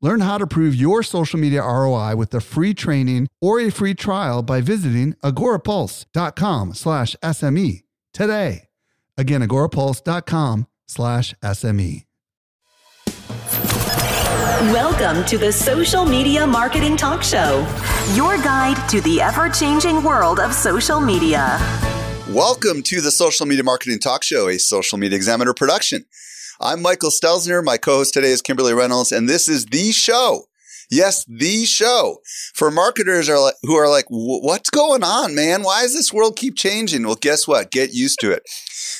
Learn how to prove your social media ROI with a free training or a free trial by visiting agorapulse.com slash SME today. Again, agorapulse.com slash SME. Welcome to the Social Media Marketing Talk Show, your guide to the ever changing world of social media. Welcome to the Social Media Marketing Talk Show, a Social Media Examiner production. I'm Michael Stelzner. My co host today is Kimberly Reynolds, and this is the show. Yes, the show for marketers are like, who are like, what's going on, man? Why does this world keep changing? Well, guess what? Get used to it.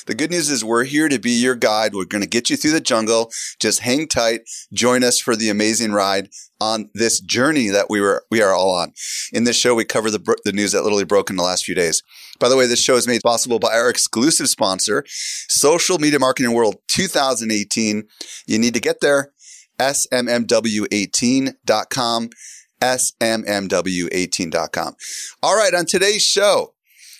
The good news is we're here to be your guide. We're going to get you through the jungle. Just hang tight. Join us for the amazing ride on this journey that we were we are all on. In this show, we cover the the news that literally broke in the last few days. By the way, this show is made possible by our exclusive sponsor, Social Media Marketing World 2018. You need to get there. smmw18.com smmw18.com. All right, on today's show,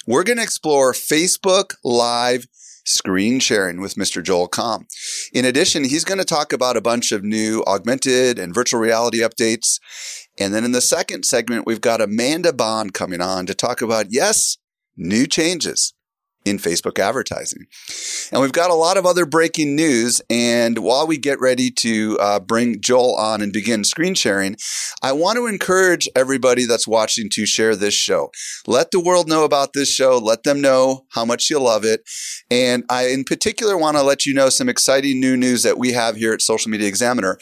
we're going to explore Facebook Live screen sharing with Mr. Joel Comm. In addition, he's going to talk about a bunch of new augmented and virtual reality updates. And then in the second segment, we've got Amanda Bond coming on to talk about, yes, new changes in Facebook advertising. And we've got a lot of other breaking news. And while we get ready to uh, bring Joel on and begin screen sharing, I want to encourage everybody that's watching to share this show. Let the world know about this show. Let them know how much you love it. And I, in particular, want to let you know some exciting new news that we have here at Social Media Examiner.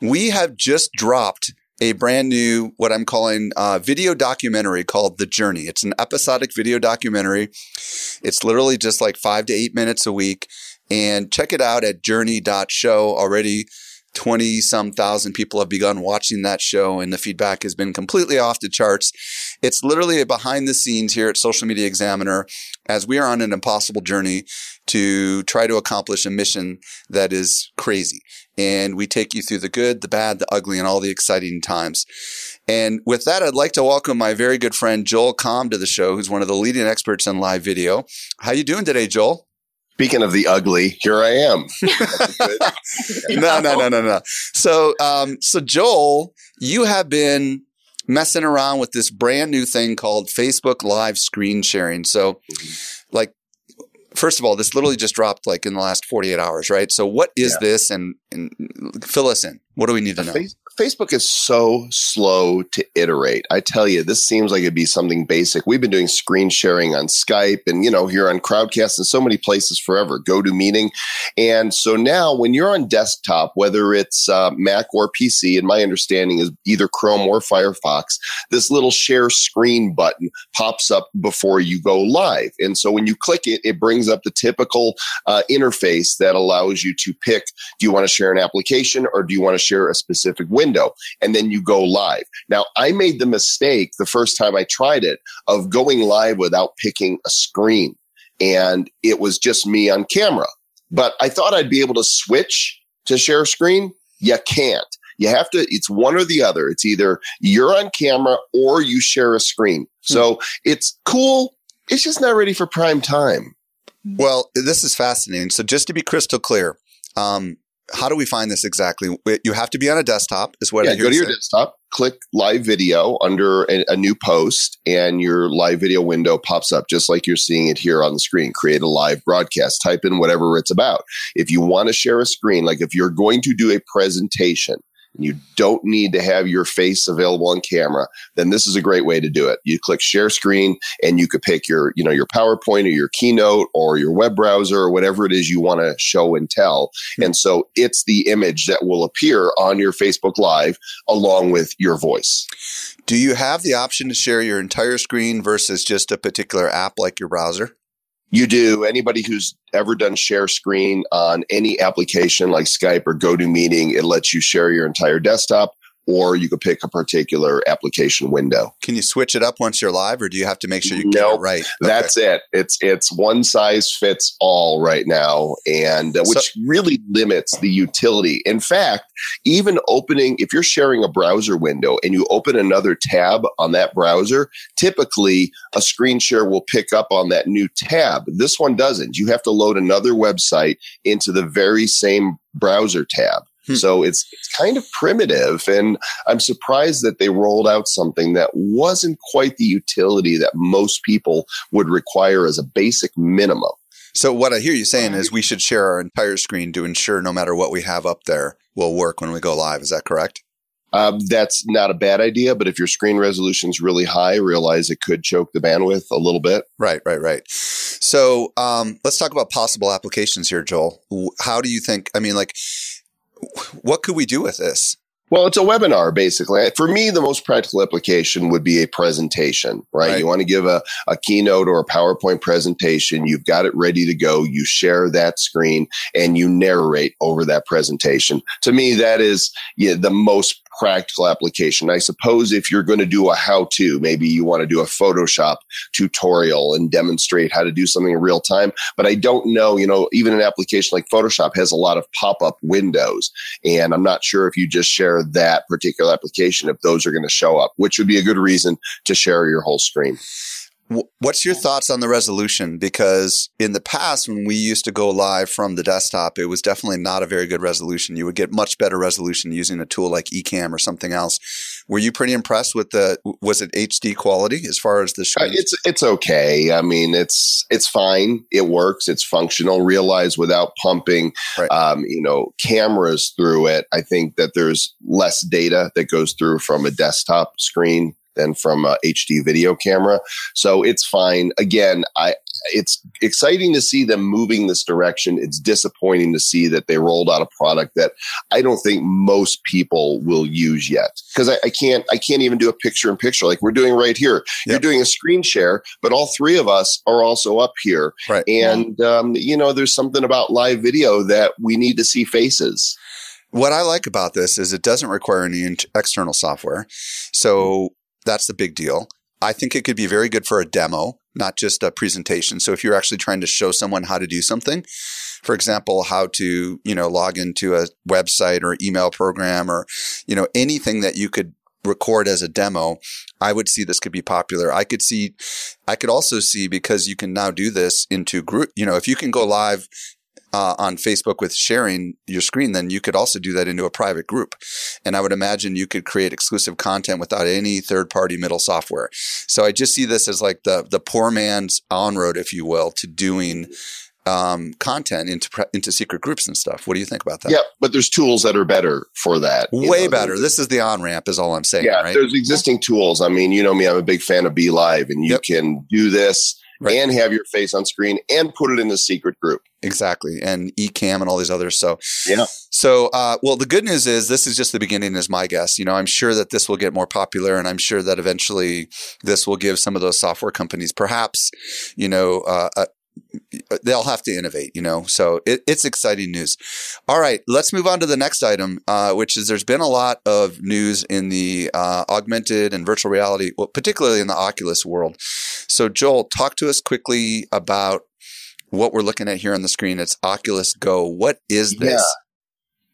We have just dropped a brand new, what I'm calling a uh, video documentary called The Journey. It's an episodic video documentary. It's literally just like five to eight minutes a week. And check it out at journey.show. Already 20 some thousand people have begun watching that show, and the feedback has been completely off the charts. It's literally a behind the scenes here at Social Media Examiner as we are on an impossible journey to try to accomplish a mission that is crazy. And we take you through the good, the bad, the ugly, and all the exciting times. And with that, I'd like to welcome my very good friend Joel Comm to the show, who's one of the leading experts in live video. How you doing today, Joel? Speaking of the ugly, here I am. no, no, no, no, no. So, um, so Joel, you have been messing around with this brand new thing called Facebook Live screen sharing. So, mm-hmm. like, first of all, this literally just dropped like in the last 48 hours, right? So, what is yeah. this? And, and fill us in. What do we need to know? Facebook is so slow to iterate. I tell you, this seems like it'd be something basic. We've been doing screen sharing on Skype and, you know, here on Crowdcast and so many places forever, GoToMeeting. And so now when you're on desktop, whether it's uh, Mac or PC, and my understanding is either Chrome or Firefox, this little share screen button pops up before you go live. And so when you click it, it brings up the typical uh, interface that allows you to pick, do you want to share an application or do you want to share a specific window? Window and then you go live. Now, I made the mistake the first time I tried it of going live without picking a screen and it was just me on camera. But I thought I'd be able to switch to share screen. You can't. You have to, it's one or the other. It's either you're on camera or you share a screen. Hmm. So it's cool. It's just not ready for prime time. Well, this is fascinating. So just to be crystal clear, um, how do we find this exactly? You have to be on a desktop, is what yeah, I go to your desktop, click live video under a, a, new post, and your live video window pops up just like you're seeing it here on the screen. Create a live broadcast, type in whatever it's about. If you want to share a screen, like if you're going to do a presentation, and you don't need to have your face available on camera, then this is a great way to do it. You click share screen and you could pick your, you know, your PowerPoint or your keynote or your web browser or whatever it is you want to show and tell. Mm-hmm. And so it's the image that will appear on your Facebook Live along with your voice. Do you have the option to share your entire screen versus just a particular app like your browser? You do. Anybody who's ever done share screen on any application like Skype or GoToMeeting, it lets you share your entire desktop or you could pick a particular application window. Can you switch it up once you're live, or do you have to make sure you get Nope. it right? That's it. It's it's one size fits all right now, and uh, which really limits the utility. In fact, even opening if you're sharing a browser window and you open another tab on that browser, typically a screen share will pick up on that new tab. This one doesn't. You have to load another website into the very same browser tab. Hmm. So it's it's kind of primitive, and I'm surprised that they rolled out something that wasn't quite the utility that most people would require as a basic minimum. So what I hear you saying is we should share our entire screen to ensure no matter what we have up there will work when we go live. Is that correct? Um, that's not a bad idea, but if your screen resolution is really high, realize it could choke the bandwidth a little bit. Right, right, right. So um, let's talk about possible applications here, Joel. How do you think? I mean, like, what could we do with this? Well, it's a webinar basically. For me, the most practical application would be a presentation, right? Right. You want to give a, a keynote or a PowerPoint presentation. You've got it ready to go. You share that screen and you narrate over that presentation. To me, that is yeah, the most practical application. I suppose if you're going to do a how to, maybe you want to do a Photoshop tutorial and demonstrate how to do something in real time. But I don't know, you know, even an application like Photoshop has a lot of pop up windows. And I'm not sure if you just share that particular application, if those are going to show up, which would be a good reason to share your whole screen. Wh- What's your thoughts on the resolution? Because in the past, when we used to go live from the desktop, it was definitely not a very good resolution. You would get much better resolution using a tool like Ecamm or something else. Were you pretty impressed with the? Was it HD quality as far as the Uh, screen? It's it's okay. I mean, it's it's fine. It works. It's functional. Realize without pumping, Right. um, you know, cameras through it. I think that there's less data that goes through from a desktop screen than from a HD video camera. So it's fine. Again, I it's exciting to see them moving this direction. It's disappointing to see that they rolled out a product that I don't think most people will use yet. Because I, I can't I can't even do a picture in picture like we're doing right here. You're doing a screen share, but all three of us are also up here. Right. And um, you know, there's something about live video that we need to see faces. What I like about this is it doesn't require any in- external software. So that's the big deal. I think it could be very good for a demo, not just a presentation. So if you're actually trying to show someone how to do something, for example, how to, you know, log into a website or email program or, you know, anything that you could record as a demo, I would see this could be popular. I could see, I could also see because you can now do this into group, you know, if you can go live uh, on Facebook with sharing your screen, then you could also do that into a private group. And I would imagine you could create exclusive content without any third party middle software. So I just see this as like the, the poor man's on road, if you will, to doing um, content into into secret groups and stuff. What do you think about that? Yeah, but there's tools that are better for that. Way know, better. This is the on ramp, is all I'm saying. yeah, right? there's existing tools. I mean, you know me, I'm a big fan of BeLive, and you Yep. can do this Right. and have your face on screen and put it in the secret group. Exactly. And Ecamm and all these others. So, Yeah. So, uh, well, the good news is this is just the beginning, is my guess. You know, I'm sure that this will get more popular, and I'm sure that eventually this will give some of those software companies, perhaps, you know, uh, uh, they'll have to innovate. You know, so it, it's exciting news. All right, let's move on to the next item, uh, which is there's been a lot of news in the uh, augmented and virtual reality, well, particularly in the Oculus world. So, Joel, talk to us quickly about what we're looking at here on the screen. It's Oculus Go. What is this? Yeah.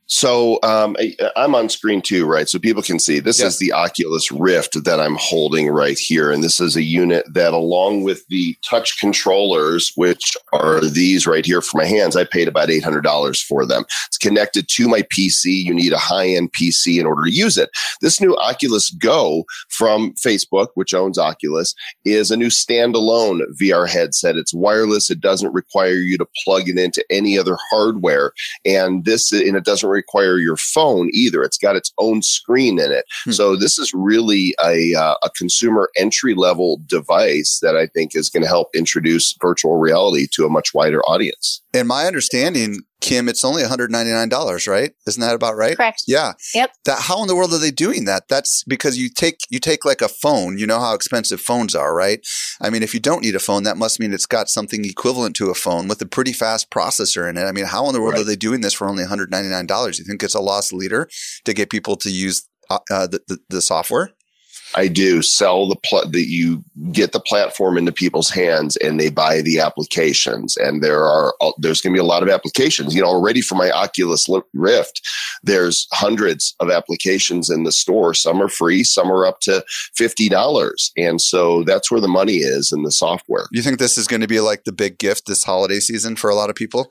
So um, I, I'm on screen too, right? So people can see this Yeah. is the Oculus Rift that I'm holding right here. And this is a unit that, along with the touch controllers, which are these right here for my hands, I paid about $800 for them. It's connected to my PC. You need a high end PC in order to use it. This new Oculus Go from Facebook, which owns Oculus, is a new standalone VR headset. It's wireless. It doesn't require you to plug it into any other hardware. And this, and it doesn't require your phone either. It's got its own screen in it. Hmm. So this is really a, uh, a consumer entry level device that I think is going to help introduce virtual reality to a much wider audience. In my understanding, Kim, it's only $199, right? Isn't that about right? Correct. Yeah. Yep. That how in the world are they doing that? That's because you take you take like a phone, you know how expensive phones are, right? I mean, if you don't need a phone, that must mean it's got something equivalent to a phone with a pretty fast processor in it. I mean, how in the world Right. are they doing this for only $199? You think it's a loss leader to get people to use uh, uh, the, the, the software? I do sell the pl- that you get the platform into people's hands and they buy the applications. And there are uh, there's going to be a lot of applications. You know, already for my Oculus Rift, there's hundreds of applications in the store. Some are free, some are up to fifty dollars, and so that's where the money is in the software. You think this is going to be like the big gift this holiday season for a lot of people?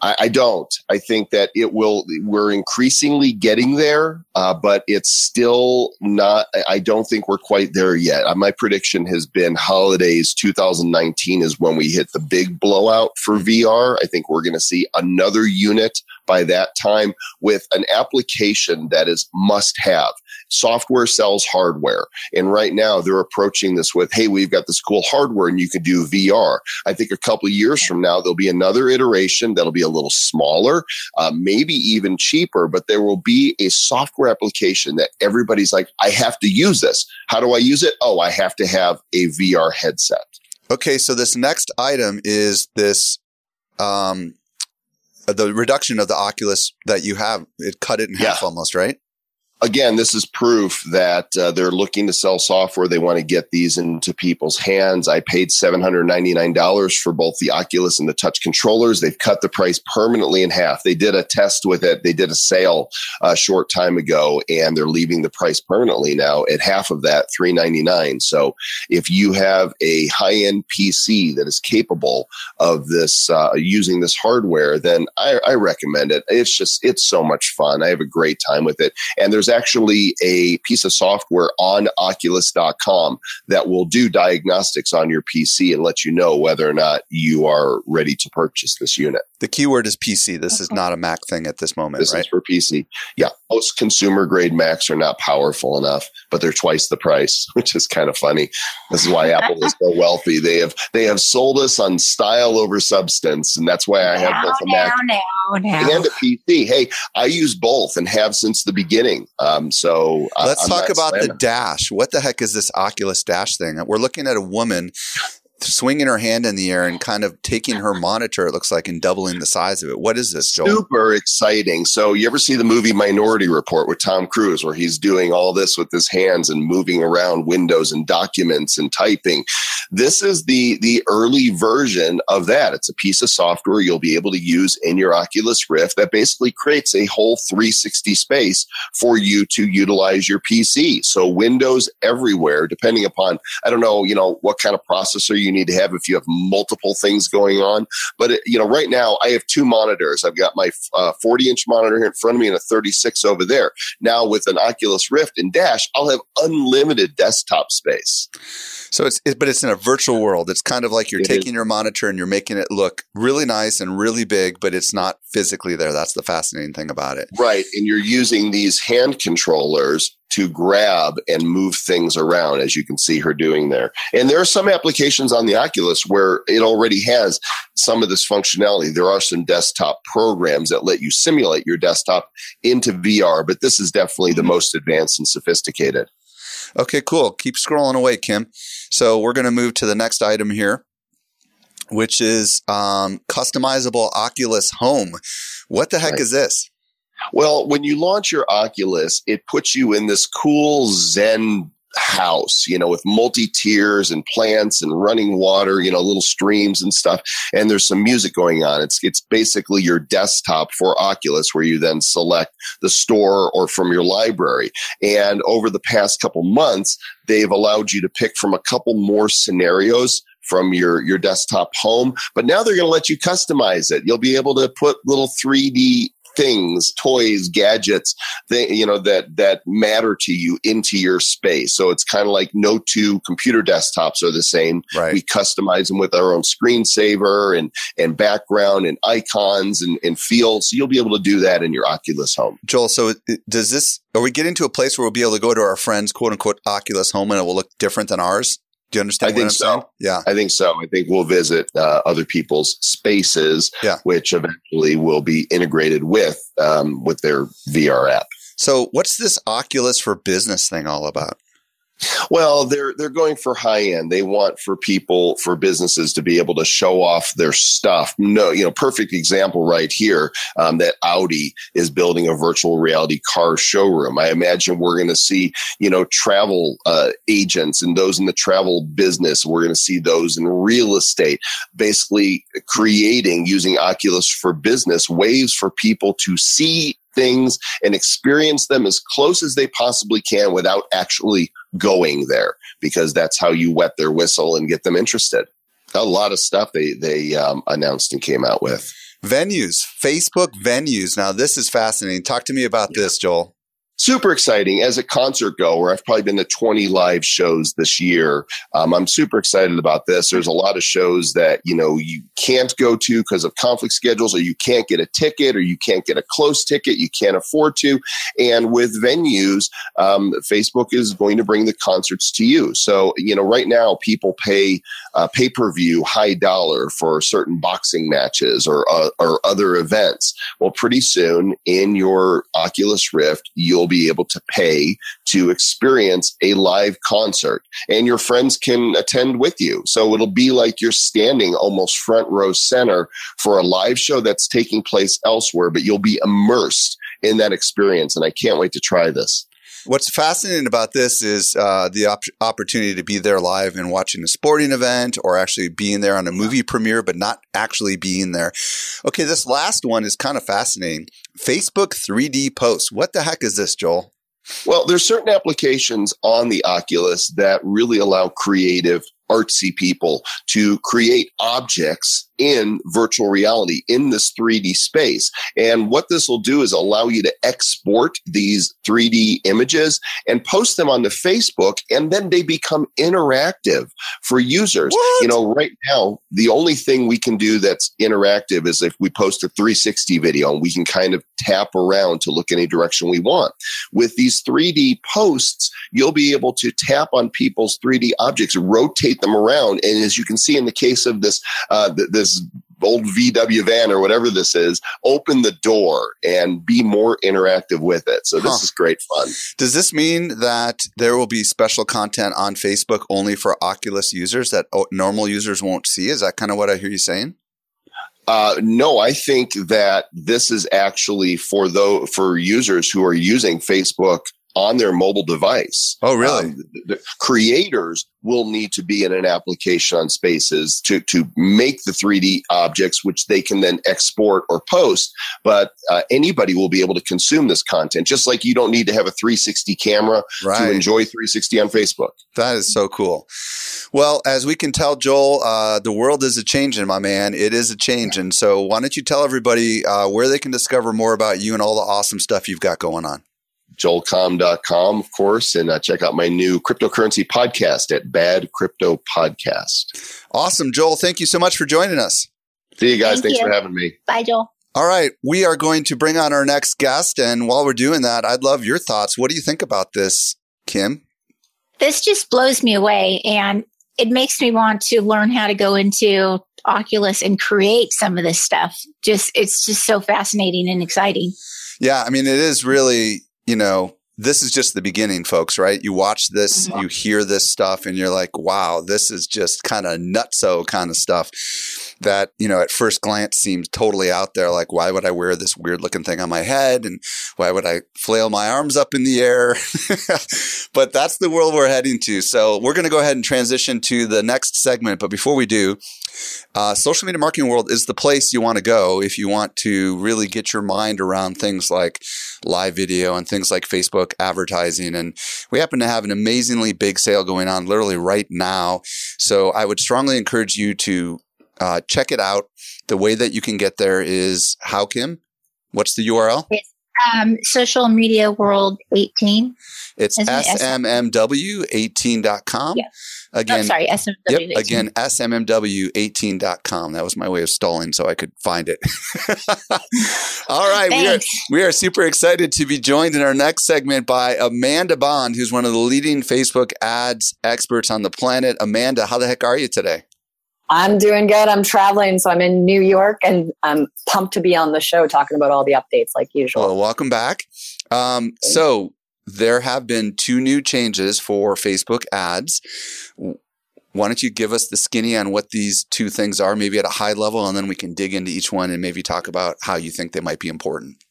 I, I, don't. I think that it will. We're increasingly getting there, uh, but it's still not. I don't think we're quite there yet. Uh, my prediction has been holidays 2019 is when we hit the big blowout for VR. I think we're going to see another unit by that time with an application that is must have. Software sells hardware. And right now they're approaching this with, hey, we've got this cool hardware and you can do VR. I think a couple years from now, there'll be another iteration that'll be a little smaller, uh, maybe even cheaper, but there will be a software application that everybody's like, I have to use this. How do I use it? Oh, I have to have a VR headset. Okay, so this next item is this um, the reduction of the Oculus that you have, it cut it in half yeah. almost, right? Again, this is proof that uh, they're looking to sell software. They want to get these into people's hands. I paid $799 for both the Oculus and the touch controllers. They've cut the price permanently in half. They did a test with it. They did a sale a short time ago and they're leaving the price permanently now at half of that, 399. So if you have a high end PC that is capable of this, uh, using this hardware, then I, I recommend it. It's just, it's so much fun. I have a great time with it. And there's there's actually a piece of software on oculus.com that will do diagnostics on your PC and let you know whether or not you are ready to purchase this unit. The keyword is PC. This is not a Mac thing at this moment, this right? is for PC. Yeah. Most consumer grade Macs are not powerful enough, but they're twice the price, which is kind of funny. This is why Apple is so wealthy. They have they have sold us on style over substance, and that's why I have now, both a Mac now, now, and a PC. Hey, I use both and have since the beginning. Um, so let's I'm talk about slamming. the Dash. What the heck is this Oculus Dash thing? We're looking at a woman swinging her hand in the air and kind of taking her monitor, it looks like, and doubling the size of it. What is this, Joel? Super exciting. So, you ever see the movie Minority Report with Tom Cruise, where he's doing all this with his hands and moving around windows and documents and typing? This is the, the early version of that. It's a piece of software you'll be able to use in your Oculus Rift that basically creates a whole 360 space for you to utilize your PC. So, windows everywhere, depending upon, I don't know, you know, what kind of processor you you need to have if you have multiple things going on. But it, you know, right now I have two monitors. I've got my uh, 40 inch monitor here in front of me and a 36 over there. Now with an Oculus Rift and Dash, I'll have unlimited desktop space. So it's, it, but it's in a virtual world. It's kind of like you're it taking is. your monitor and you're making it look really nice and really big, but it's not physically there. That's the fascinating thing about it. Right. And you're using these hand controllers to grab and move things around, as you can see her doing there. And there are some applications on the Oculus where it already has some of this functionality. There are some desktop programs that let you simulate your desktop into VR, but this is definitely the most advanced and sophisticated. Okay, cool. Keep scrolling away, Kim. So we're going to move to the next item here, which is um, customizable Oculus Home. What the heck right. is this? Well, when you launch your Oculus, it puts you in this cool Zen house, you know, with multi tiers and plants and running water, you know, little streams and stuff. And there's some music going on. It's it's basically your desktop for Oculus, where you then select the store or from your library. And over the past couple months, they've allowed you to pick from a couple more scenarios from your your desktop home but now they're going to let you customize it you'll be able to put little 3d things, toys, gadgets, th- you know, that, that matter to you into your space. So it's kind of like no two computer desktops are the same. Right. We customize them with our own screensaver and, and background and icons and, and fields. So you'll be able to do that in your Oculus home. Joel, so uh, does this, are we getting to a place where we'll be able to go to our friends, quote unquote, Oculus home and it will look different than ours? Do you understand? I think so. Yeah, I think so. I think we'll visit uh, other people's spaces, yeah. which eventually will be integrated with um, with their VR app. So, what's this Oculus for Business thing all about? Well, they're they're going for high end. They want for people for businesses to be able to show off their stuff. No, you know, perfect example right here um, that Audi is building a virtual reality car showroom. I imagine we're going to see you know travel uh, agents and those in the travel business. We're going to see those in real estate, basically creating using Oculus for business ways for people to see things and experience them as close as they possibly can without actually going there because that's how you wet their whistle and get them interested. A lot of stuff they they um, announced and came out with. Venues, Facebook venues. Now this is fascinating. Talk to me about this, Joel super exciting as a concert goer. I've probably been to 20 live shows this year. Um, I'm super excited about this. There's a lot of shows that, you know, you can't go to because of conflict schedules or you can't get a ticket or you can't get a close ticket. You can't afford to. And with venues, um, Facebook is going to bring the concerts to you. So, you know, right now people pay uh, pay per view high dollar for certain boxing matches or, uh, or other events. Well, pretty soon in your Oculus Rift, you'll be able to pay to experience a live concert and your friends can attend with you. So it'll be like you're standing almost front row center for a live show that's taking place elsewhere, but you'll be immersed in that experience. And I can't wait to try this. What's fascinating about this is uh, the op- opportunity to be there live and watching a sporting event or actually being there on a movie premiere, but not actually being there. Okay, this last one is kind of fascinating. Facebook 3D posts. What the heck is this, Joel? Well, there's certain applications on the Oculus that really allow creative artsy people to create objects in virtual reality in this 3D space. And what this will do is allow you to export these 3D images and post them onto Facebook, and then they become interactive for users. What? You know, right now, the only thing we can do that's interactive is if we post a 360 video and we can kind of tap around to look any direction we want. With these 3D posts, you'll be able to tap on people's 3D objects, rotate them around. And as you can see in the case of this, uh, this this old VW van or whatever this is, open the door and be more interactive with it. So this huh. is great fun. Does this mean that there will be special content on Facebook only for Oculus users that normal users won't see? Is that kind of what I hear you saying? Uh, no, I think that this is actually for those for users who are using Facebook on their mobile device. Oh, really? Um, the, the creators will need to be in an application on Spaces to to make the 3D objects, which they can then export or post. But uh, anybody will be able to consume this content, just like you don't need to have a 360 camera right. to enjoy 360 on Facebook. That is so cool. Well, as we can tell, Joel, uh, the world is a changing, my man. It is a changing. So why don't you tell everybody uh, where they can discover more about you and all the awesome stuff you've got going on? joelcomm.com, of course, and uh, check out my new cryptocurrency podcast at Bad Crypto Podcast. Awesome. Joel, thank you so much for joining us. See you guys. Thank Thanks you. for having me. Bye, Joel. All right. We are going to bring on our next guest. And while we're doing that, I'd love your thoughts. What do you think about this, Kim? This just blows me away. And it makes me want to learn how to go into Oculus and create some of this stuff. Just, it's just so fascinating and exciting. Yeah. I mean, it is really you know, this is just the beginning, folks, right? You watch this, mm-hmm. you hear this stuff, and you're like, wow, this is just kind of nutso kind of stuff that, you know, at first glance seems totally out there. Like, why would I wear this weird looking thing on my head? And why would I flail my arms up in the air? but that's the world we're heading to. So we're going to go ahead and transition to the next segment. But before we do, uh, social media marketing world is the place you want to go if you want to really get your mind around things like live video and things like Facebook advertising. And we happen to have an amazingly big sale going on literally right now. So I would strongly encourage you to uh, check it out. The way that you can get there is how, Kim? What's the URL? It's um, social media world 18. It's smmw18.com. Yeah. Again, oh, sorry, SMMW. Yep, again, smmw18.com. That was my way of stalling so I could find it. All right. We are, we are super excited to be joined in our next segment by Amanda Bond, who's one of the leading Facebook ads experts on the planet. Amanda, how the heck are you today? I'm doing good. I'm traveling, so I'm in New York, and I'm pumped to be on the show talking about all the updates like usual. Well, welcome back. Um, so there have been two new changes for Facebook ads. Why don't you give us the skinny on what these two things are, maybe at a high level, and then we can dig into each one and maybe talk about how you think they might be important.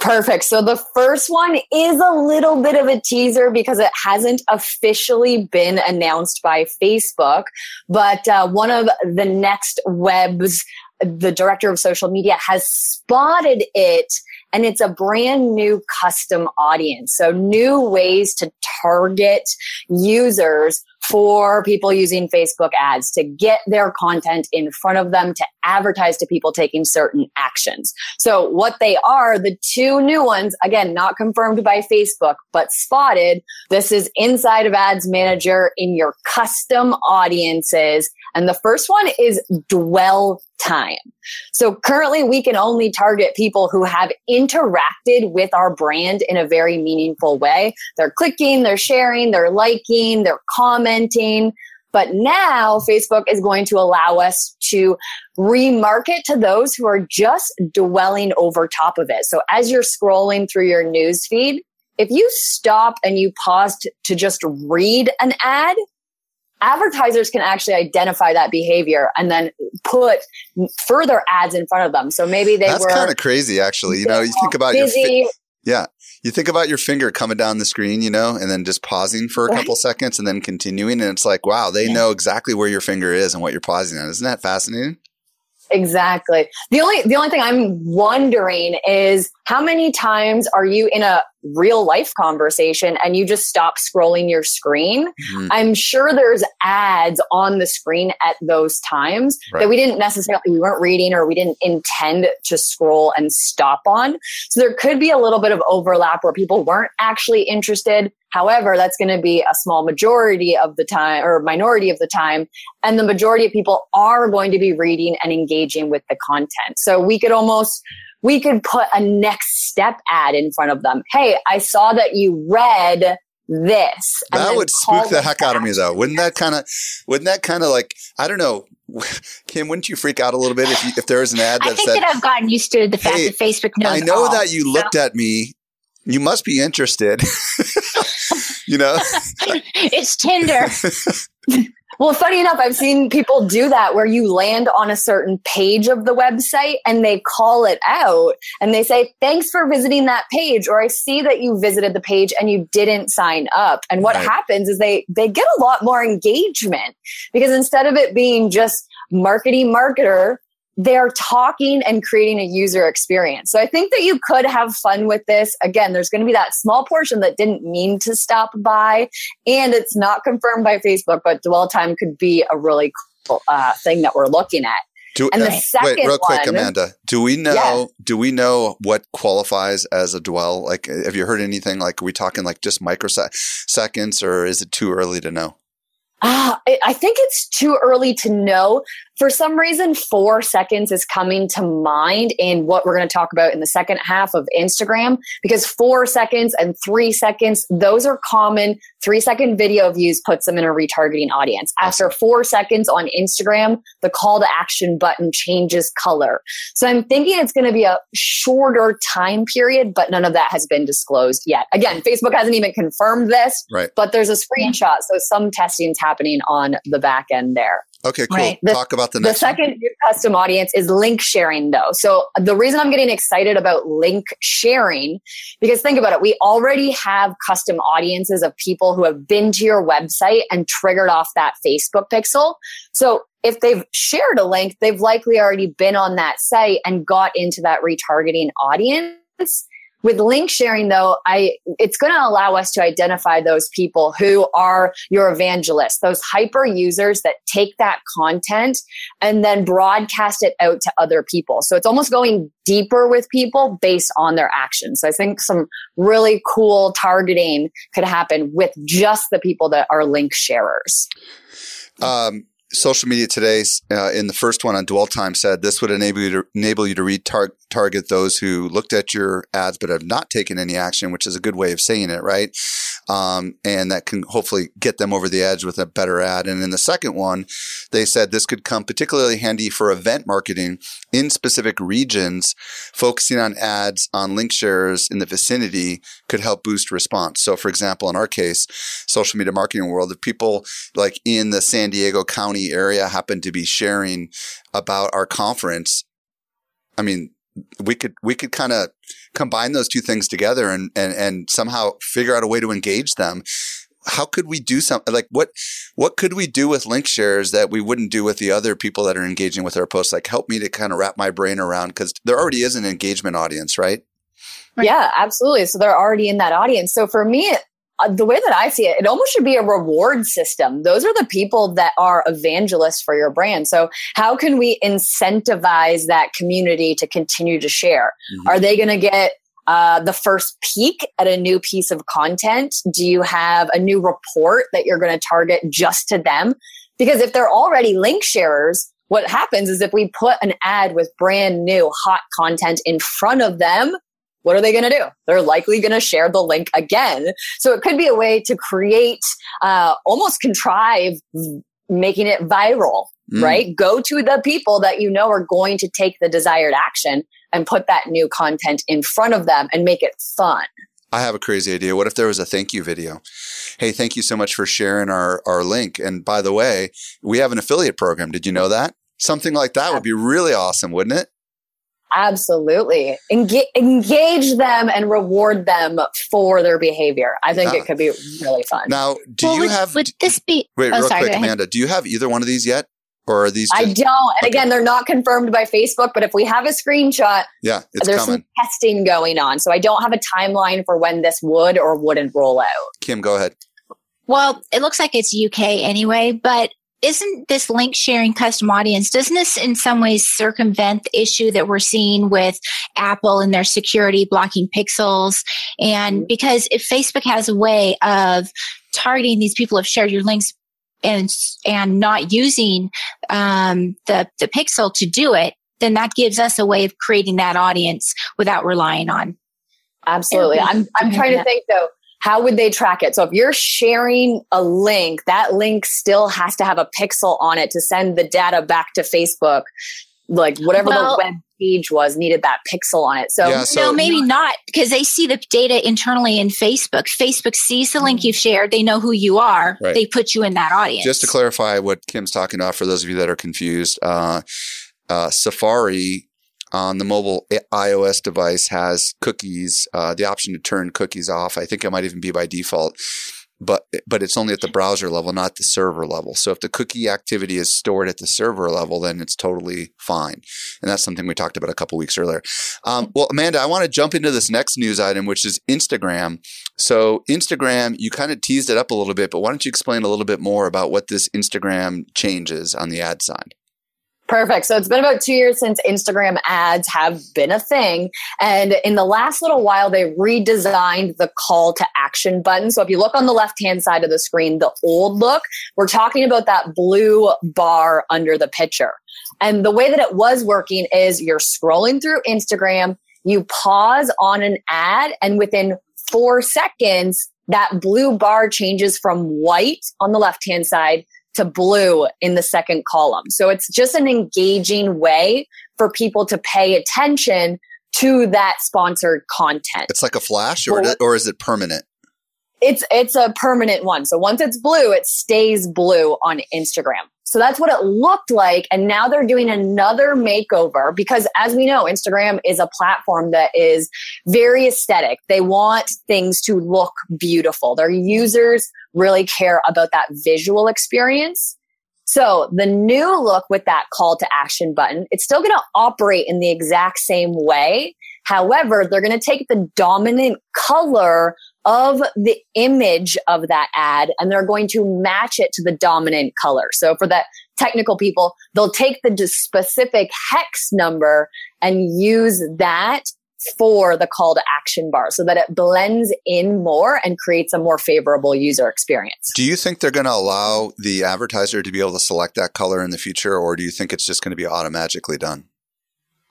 Perfect. So the first one is a little bit of a teaser because it hasn't officially been announced by Facebook, but uh, one of the Next Web's, the director of social media has spotted it and it's a brand new custom audience. So new ways to target users for people using Facebook ads to get their content in front of them to advertise to people taking certain actions. So what they are, the two new ones, again, not confirmed by Facebook, but spotted. This is inside of ads manager in your custom audiences. And the first one is dwell time. So currently we can only target people who have interacted with our brand in a very meaningful way. They're clicking, they're sharing, they're liking, they're commenting. But now Facebook is going to allow us to remarket to those who are just dwelling over top of it. So as you're scrolling through your news feed, if you stop and you pause to just read an ad, advertisers can actually identify that behavior and then put further ads in front of them. So maybe they That's were kind of crazy actually. You know, you think about busy. your fi- Yeah. You think about your finger coming down the screen, you know, and then just pausing for a couple seconds and then continuing and it's like, wow, they know exactly where your finger is and what you're pausing on. Isn't that fascinating? Exactly. The only the only thing I'm wondering is how many times are you in a real life conversation and you just stop scrolling your screen? Mhm. I'm sure there's ads on the screen at those times Right. that we didn't necessarily we weren't reading or we didn't intend to scroll and stop on. So there could be a little bit of overlap where people weren't actually interested. However, that's going to be a small majority of the time or minority of the time and the majority of people are going to be reading and engaging with the content. So we could almost we could put a next step ad in front of them. Hey, I saw that you read this. and That would spook the heck out of me back. though. Wouldn't that kind of wouldn't that kind of like I don't know, Kim, wouldn't you freak out a little bit if you, if there was an ad that I that think said that I've gotten used to the fact Hey, that Facebook knows. I know all. that you looked at me. You must be interested. you know? it's Tinder. Well, funny enough, I've seen people do that where you land on a certain page of the website and they call it out and they say, thanks for visiting that page. Or I see that you visited the page and you didn't sign up. And what Right. happens is they, they get a lot more engagement because instead of it being just marketing marketer, they're talking and creating a user experience. So I think that you could have fun with this. Again, there's going to be that small portion that didn't mean to stop by and it's not confirmed by Facebook, but dwell time could be a really cool uh, thing that we're looking at. Do, And the uh, wait, second real quick, one- Amanda. Do we know? Yeah. Do we know what qualifies as a dwell? Like, have you heard anything? Like, are we talking like just microseconds, or is it too early to know? Ah, I I think it's too early to know. For some reason, four seconds is coming to mind in what we're going to talk about in the second half of Instagram because four seconds and three seconds, those are common. Three second video views puts them in a retargeting audience. After four seconds on Instagram, the call to action button changes color. So I'm thinking it's going to be a shorter time period, but none of that has been disclosed yet. Again, Facebook hasn't even confirmed this, Right. but there's a screenshot. So some testing's happening on the back end there. Okay. Cool. Right. The- Talk about the The next. one. second new custom audience is link sharing though. So the reason I'm getting excited about link sharing, because think about it. We already have custom audiences of people who have been to your website and triggered off that Facebook pixel. So if they've shared a link, they've likely already been on that site and got into that retargeting audience. With link sharing though, I it's going to allow us to identify those people who are your evangelists, those hyper users that take that content and then broadcast it out to other people. So it's almost going deeper with people based on their actions. So I think some really cool targeting could happen with just the people that are link sharers. Um, social media today, uh, in the first one on dwell time, said this would enable you to enable you to retarget those who looked at your ads but have not taken any action, which is a good way of saying it, right? Um, and that can hopefully get them over the edge with a better ad. And in the second one, they said this could come particularly handy for event marketing in specific regions. Focusing on ads on link shares in the vicinity could help boost response. So, for example, in our case, social media marketing world, if people like in the San Diego County area happen to be sharing about our conference, I mean, we could we could kind of combine those two things together and, and and somehow figure out a way to engage them how could we do something like what what could we do with link shares that we wouldn't do with the other people that are engaging with our posts? Like help me to kind of wrap my brain around because there already is an engagement audience right? Yeah absolutely. So they're already in that audience. So for me uh, the way that I see it, it almost should be a reward system. Those are the people that are evangelists for your brand. So how can we incentivize that community to continue to share? Mm-hmm. Are they going to get uh, the first peek at a new piece of content? Do you have a new report that you're going to target just to them? Because if they're already link sharers, what happens is if we put an ad with brand new hot content in front of them, what are they going to do? They're likely going to share the link again. So it could be a way to create, uh, almost contrive making it viral, mm. right? Go to the people that you know are going to take the desired action and put that new content in front of them and make it fun. I have a crazy idea. What if there was a thank you video? Hey, thank you so much for sharing our, our link. And by the way, we have an affiliate program. Did you know that? Something like that would be really awesome, wouldn't it? Absolutely. Engage, engage them and reward them for their behavior. I think it could be really fun. Now, do well, you would, have. Would this be. Wait, oh, real sorry, quick, Amanda. Do you have either one of these yet? Or are these? Just, I don't. And okay. again, they're not confirmed by Facebook, but if we have a screenshot, yeah, there's coming. some testing going on. So I don't have a timeline for when this would or wouldn't roll out. Kim, go ahead. Well, it looks like it's UK anyway, but isn't this link sharing custom audience doesn't this in some ways circumvent the issue that we're seeing with apple and their security blocking pixels? And mm-hmm. because if facebook has a way of targeting these people who have shared your links and and not using um, the the pixel to do it then that gives us a way of creating that audience without relying on. Absolutely. I'm i'm trying to think though how would they track it? So if you're sharing a link, that link still has to have a pixel on it to send the data back to Facebook. Like whatever well, the web page was needed that pixel on it. So, yeah, so no, maybe not because they see the data internally in Facebook. Facebook sees the link you've shared. They know who you are. Right. They put you in that audience. Just to clarify what Kim's talking about for those of you that are confused, uh, uh, Safari on the mobile iOS device has cookies, uh, the option to turn cookies off. I think it might even be by default, but but it's only at the browser level, not the server level. So if the cookie activity is stored at the server level, then it's totally fine. And that's something we talked about a couple weeks earlier. Um, well, Amanda, I want to jump into this next news item, which is Instagram. So Instagram, you kind of teased it up a little bit, but why don't you explain a little bit more about what this Instagram changes on the ad side? Perfect. So it's been about two years since Instagram ads have been a thing. And in the last little while, they redesigned the call to action button. So if you look on the left hand side of the screen, the old look, we're talking about that blue bar under the picture. And the way that it was working is you're scrolling through Instagram, you pause on an ad, and within four seconds, that blue bar changes from white on the left hand side to blue in the second column. So it's just an engaging way for people to pay attention to that sponsored content. It's like a flash or, well, or is it permanent? It's it's a permanent one. So once it's blue, it stays blue on Instagram. So that's what it looked like. And now they're doing another makeover because as we know, Instagram is a platform that is very aesthetic. They want things to look beautiful. Their users really care about that visual experience. So the new look with that call to action button, it's still going to operate in the exact same way. However, they're going to take the dominant color of the image of that ad and they're going to match it to the dominant color. So for the technical people, they'll take the specific hex number and use that for the call to action bar so that it blends in more and creates a more favorable user experience. Do you think they're going to allow the advertiser to be able to select that color in the future, or do you think it's just going to be automatically done?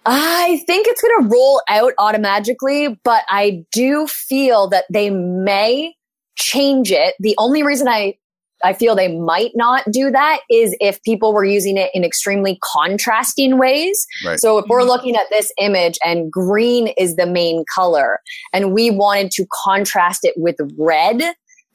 I think it's going to roll out automatically, but I do feel that they may change it. The only reason I I feel they might not do that is if people were using it in extremely contrasting ways. Right. So if we're mm-hmm. looking at this image and green is the main color and we wanted to contrast it with red,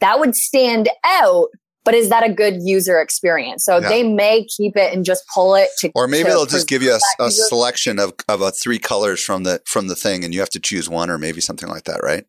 that would stand out. But is that a good user experience? So yeah. they may keep it and just pull it to, or maybe to they'll just give you a, a selection of of a three colors from the from the thing, and you have to choose one, or maybe something like that, right?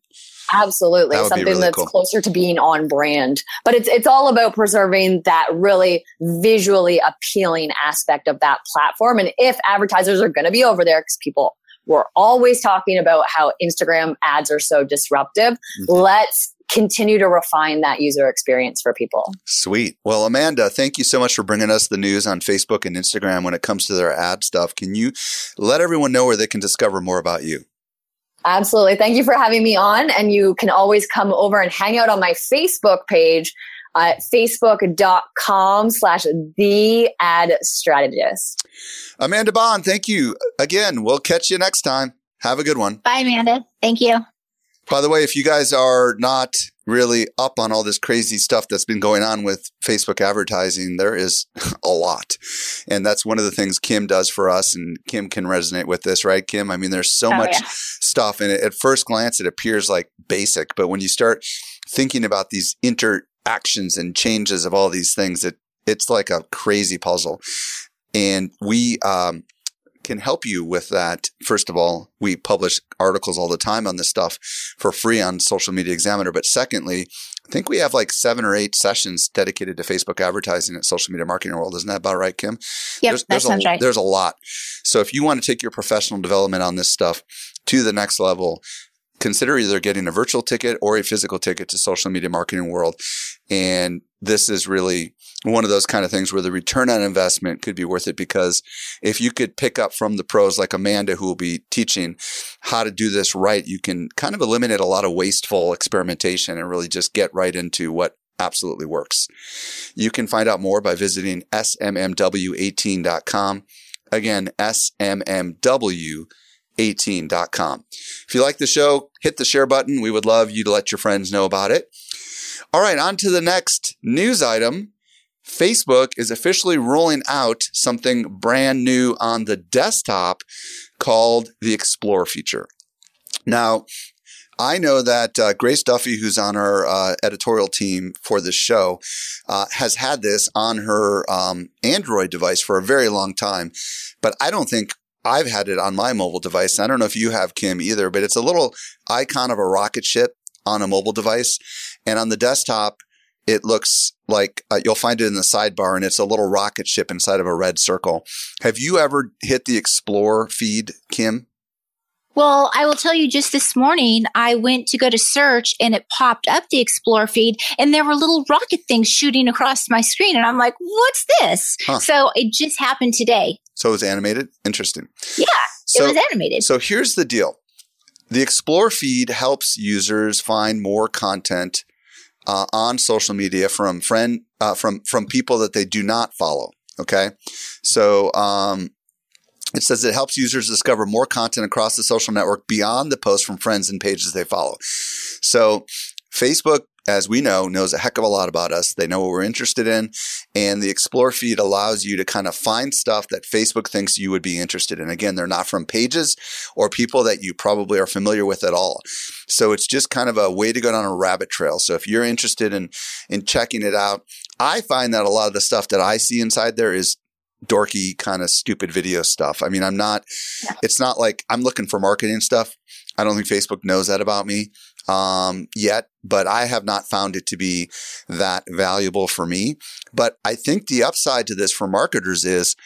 Absolutely. That Something really that's cool. closer to being on brand. But it's it's all about preserving that really visually appealing aspect of that platform. And if advertisers are going to be over there, because people were always talking about how Instagram ads are so disruptive, mm-hmm. let's continue to refine that user experience for people. Sweet. Well, Amanda, thank you so much for bringing us the news on Facebook and Instagram when it comes to their ad stuff. Can you let everyone know where they can discover more about you? Absolutely. Thank you for having me on. And you can always come over and hang out on my Facebook page at facebook.com slash the ad strategist. Amanda Bond, thank you again. We'll catch you next time. Have a good one. Bye, Amanda. Thank you. By the way, if you guys are not really up on all this crazy stuff that's been going on with Facebook advertising, there is a lot. And that's one of the things Kim does for us. And Kim can resonate with this, right, Kim? I mean, there's so oh, much yeah. stuff. And at first glance, it appears like basic. But when you start thinking about these interactions and changes of all these things, it, it's like a crazy puzzle. And we, um, can help you with that. First of all, we publish articles all the time on this stuff for free on Social Media Examiner. But secondly, I think we have like seven or eight sessions dedicated to Facebook advertising at Social Media Marketing World. Isn't that about right, Kim? Yep, there's, there's that sounds a, right. There's a lot. So if you want to take your professional development on this stuff to the next level, consider either getting a virtual ticket or a physical ticket to Social Media Marketing World. And this is really one of those kind of things where the return on investment could be worth it because if you could pick up from the pros like Amanda, who will be teaching how to do this right, you can kind of eliminate a lot of wasteful experimentation and really just get right into what absolutely works. You can find out more by visiting smmw18.com. Again, smmw18.com. If you like the show, hit the share button. We would love you to let your friends know about it. All right, on to the next news item. Facebook is officially rolling out something brand new on the desktop called the Explore feature. Now, I know that uh, Grace Duffy, who's on our uh, editorial team for this show, uh, has had this on her um, Android device for a very long time, but I don't think I've had it on my mobile device. I don't know if you have, Kim, either, but it's a little icon of a rocket ship on a mobile device. And on the desktop, it looks like uh, you'll find it in the sidebar and it's a little rocket ship inside of a red circle. Have you ever hit the Explore feed, Kim? Well, I will tell you just this morning, I went to go to search and it popped up the Explore feed and there were little rocket things shooting across my screen. And I'm like, what's this? Huh. So it just happened today. So it was animated? Interesting. Yeah, so, it was animated. So here's the deal the Explore feed helps users find more content uh, on social media from friend uh, from from people that they do not follow. Okay, so um, it says it helps users discover more content across the social network beyond the posts from friends and pages they follow. So Facebook as we know, knows a heck of a lot about us. They know what we're interested in. And the Explore feed allows you to kind of find stuff that Facebook thinks you would be interested in. Again, they're not from pages or people that you probably are familiar with at all. So it's just kind of a way to go down a rabbit trail. So if you're interested in, in checking it out, I find that a lot of the stuff that I see inside there is dorky kind of stupid video stuff. I mean, I'm not, it's not like I'm looking for marketing stuff. I don't think Facebook knows that about me um, yet, but I have not found it to be that valuable for me. But I think the upside to this for marketers is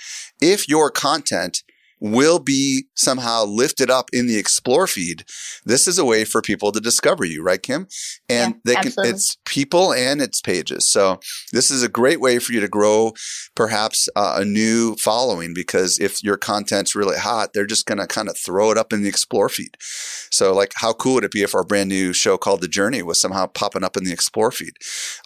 if your content will be somehow lifted up in the explore feed. This is a way for people to discover you, right, Kim? And Yeah, they can absolutely. it's people and it's pages. So this is a great way for you to grow perhaps uh, a new following because if your content's really hot, they're just going to kind of throw it up in the explore feed. So like how cool would it be if our brand new show called The Journey was somehow popping up in the explore feed?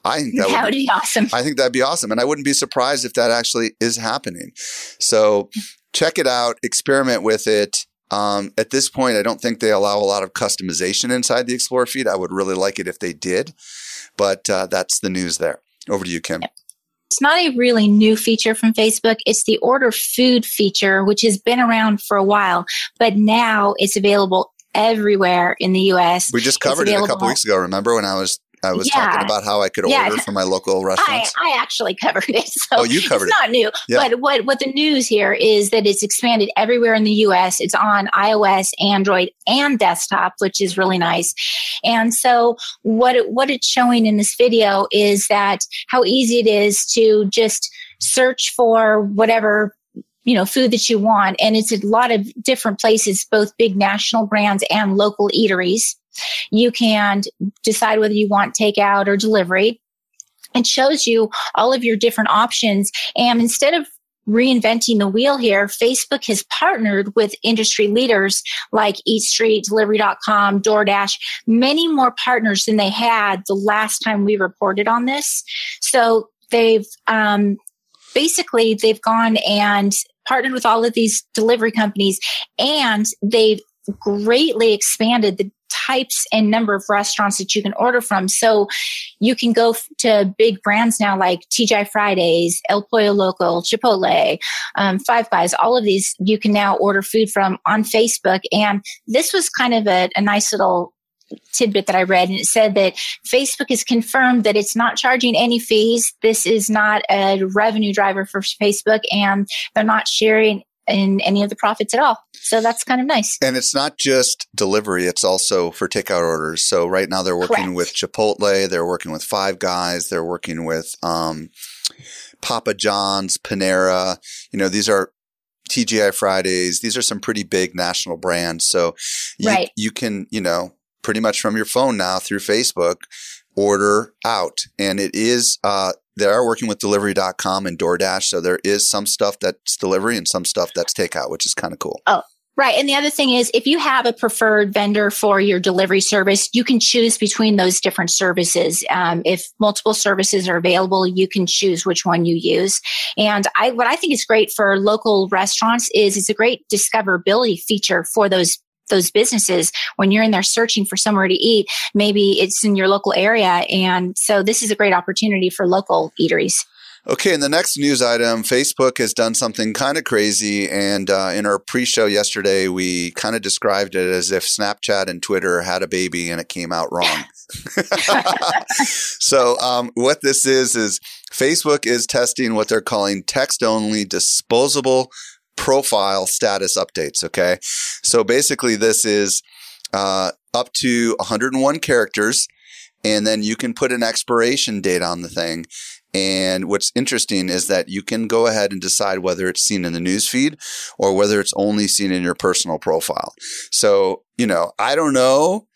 I think that, That, would would be awesome. I think that'd be awesome. And I wouldn't be surprised if that actually is happening. So check it out, experiment with it. Um, at this point, I don't think they allow a lot of customization inside the Explorer feed. I would really like it if they did, but uh, that's the news there. Over to you, Kim. It's not a really new feature from Facebook. It's the order food feature, which has been around for a while, but now it's available everywhere in the US. We just covered it a couple weeks ago. Remember when I was I was Yeah. talking about how I could Yeah. order from my local I, restaurants? I actually covered it. So Oh, you covered it's it. not new. Yeah. But what, what the news here is that it's expanded everywhere in the US. It's on iOS, Android, and desktop, which is really nice. And so what it, what it's showing in this video is that how easy it is to just search for whatever you know food that you want and it's a lot of different places both big national brands and local eateries you can decide whether you want takeout or delivery. It shows you all of your different options and instead of reinventing the wheel here facebook has partnered with industry leaders like EatStreet delivery.com doordash many more partners than they had the last time we reported on this. So they've um, basically they've gone and partnered with all of these delivery companies and they've greatly expanded the types and number of restaurants that you can order from. So you can go f- to big brands now like TGI Fridays, El Pollo Loco, Chipotle, um, Five Guys, all of these you can now order food from on Facebook. And this was kind of a, a nice little tidbit that I read, and it said that Facebook has confirmed that it's not charging any fees. This is not a revenue driver for Facebook, and they're not sharing in any of the profits at all. So that's kind of nice. And it's not just delivery, it's also for takeout orders. So right now they're working Correct. with Chipotle, they're working with Five Guys, they're working with um, Papa John's, Panera. You know, these are TGI Fridays. These are some pretty big national brands. So you, Right. you can, you know, pretty much from your phone now through Facebook order out. And it is, uh, they are working with delivery.com and DoorDash. So there is some stuff that's delivery and some stuff that's takeout, which is kind of cool. Oh, Right. And the other thing is, if you have a preferred vendor for your delivery service, you can choose between those different services. Um, if multiple services are available, you can choose which one you use. And I, what I think is great for local restaurants is it's a great discoverability feature for those those businesses when you're in there searching for somewhere to eat maybe it's in your local area and so this is a great opportunity for local eateries Okay, and the next news item Facebook has done something kind of crazy. And uh, in our pre show yesterday, we kind of described it as if Snapchat and Twitter had a baby and it came out wrong. so, um, what this is, is Facebook is testing what they're calling text only disposable profile status updates. Okay. So, basically, this is uh, up to 101 characters. And then you can put an expiration date on the thing. And what's interesting is that you can go ahead and decide whether it's seen in the news feed or whether it's only seen in your personal profile. So, you know, I don't know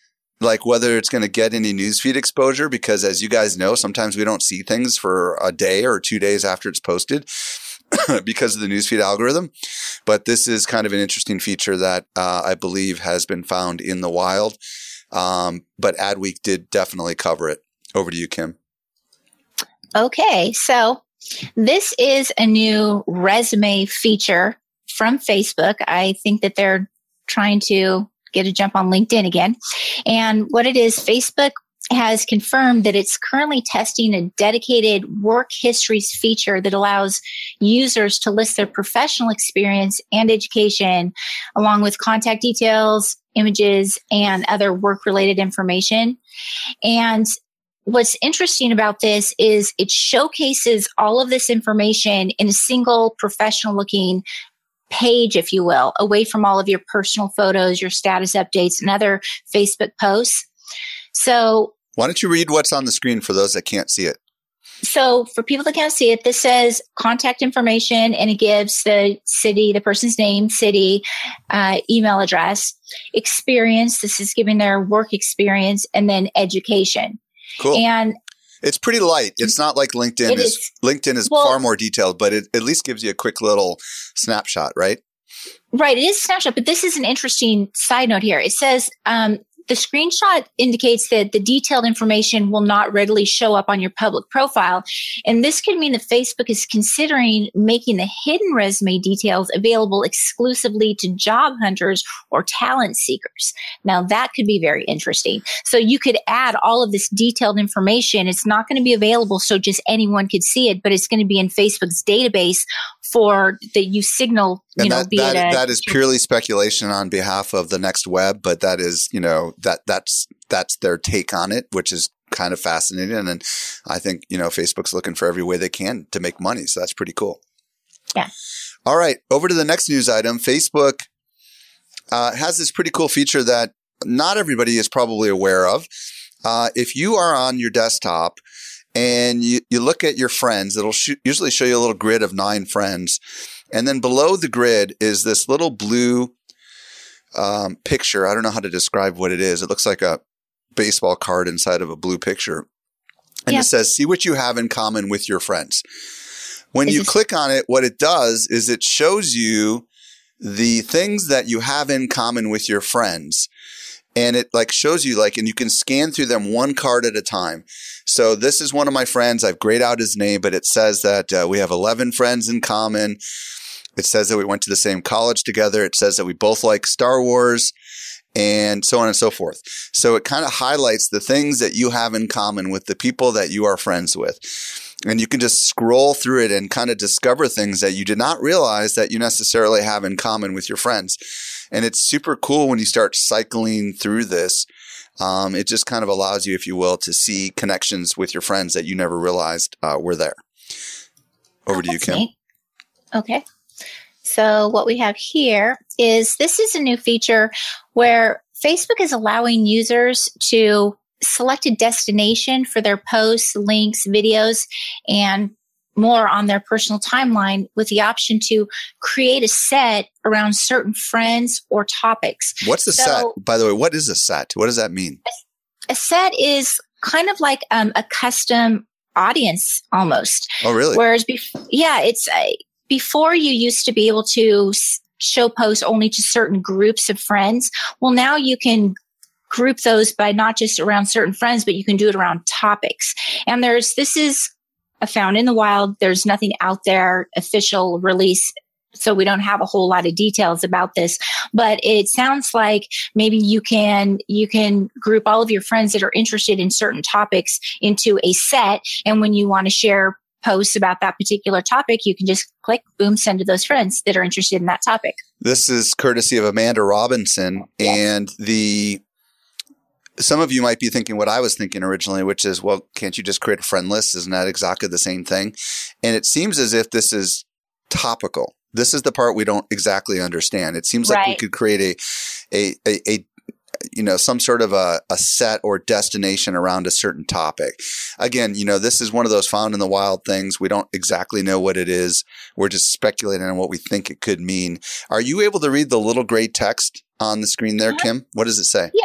like whether it's going to get any newsfeed exposure because as you guys know, sometimes we don't see things for a day or two days after it's posted because of the newsfeed algorithm. But this is kind of an interesting feature that uh, I believe has been found in the wild. Um, but Adweek did definitely cover it. Over to you, Kim. Okay, so this is a new resume feature from Facebook. I think that they're trying to get a jump on LinkedIn again. And what it is, Facebook has confirmed that it's currently testing a dedicated work histories feature that allows users to list their professional experience and education along with contact details, images, and other work related information. And what's interesting about this is it showcases all of this information in a single professional looking page, if you will, away from all of your personal photos, your status updates, and other Facebook posts. So Why don't you read what's on the screen for those that can't see it? so for people that can't see it, this says contact information and it gives the city, the person's name, city, uh, email address, experience. This is giving their work experience and then education. Cool. And it's pretty light. It's not like LinkedIn is, is. LinkedIn is Well- far more detailed, but it at least gives you a quick little snapshot, right? Right, it is a snapshot, but this is an interesting side note here. It says um, the screenshot indicates that the detailed information will not readily show up on your public profile. And this could mean that Facebook is considering making the hidden resume details available exclusively to job hunters or talent seekers. Now, that could be very interesting. So you could add all of this detailed information. It's not going to be available so just anyone could see it, but it's going to be in Facebook's database for that you signal, you And know, that, be that, that is purely speculation on behalf of the next web, but that is, you know, that that's that's their take on it, which is kind of fascinating. And I think, you know, Facebook's looking for every way they can to make money. So that's pretty cool. Yeah. All right. Over to the next news item. Facebook uh, has this pretty cool feature that not everybody is probably aware of. Uh, if you are on your desktop and you, you look at your friends, it'll sh- usually show you a little grid of nine friends. And then below the grid is this little blue um, picture. I don't know how to describe what it is. It looks like a baseball card inside of a blue picture. And Yeah. it says, see what you have in common with your friends. When you click on it, what it does is it shows you the things that you have in common with your friends. And it like shows you like, and you can scan through them one card at a time. So this is one of my friends. I've grayed out his name, but it says that uh, we have 11 friends in common. It says that we went to the same college together. It says that we both like Star Wars and so on and so forth. So it kind of highlights the things that you have in common with the people that you are friends with. And you can just scroll through it and kind of discover things that you did not realize that you necessarily have in common with your friends. And it's super cool when you start cycling through this. Um, it just kind of allows you, if you will, to see connections with your friends that you never realized uh, were there. Over to you, Kim. neat. Okay. So what we have here is this is a new feature where Facebook is allowing users to select a destination for their posts, links, videos, and more on their personal timeline with the option to create a set around certain friends or topics. What's the So- set? By the way, what is a set? What does that mean? A set is kind of like um, a custom audience almost. Oh, really? Whereas, bef- yeah, it's uh, before you used to be able to show posts only to certain groups of friends. Well, now you can group those by not just around certain friends, but you can do it around topics. And there's this is a found in the wild. There's nothing out there official release. So we don't have a whole lot of details about this, but it sounds like maybe you can you can group all of your friends that are interested in certain topics into a set, and when you want to share posts about that particular topic, you can just click, boom, send to those friends that are interested in that topic. This is courtesy of Amanda Robinson and the some of you might be thinking what I was thinking originally, which is, well, can't you just create a friend list? Isn't that exactly the same thing? And it seems as if this is topical. This is the part we don't exactly understand. It seems like we could create a, a, a, a you know, some sort of a, a set or destination around a certain topic. Again, you know, this is one of those found in the wild things. We don't exactly know what it is. We're just speculating on what we think it could mean. Are you able to read the little gray text on the screen there. Kim? What does it say? Yeah.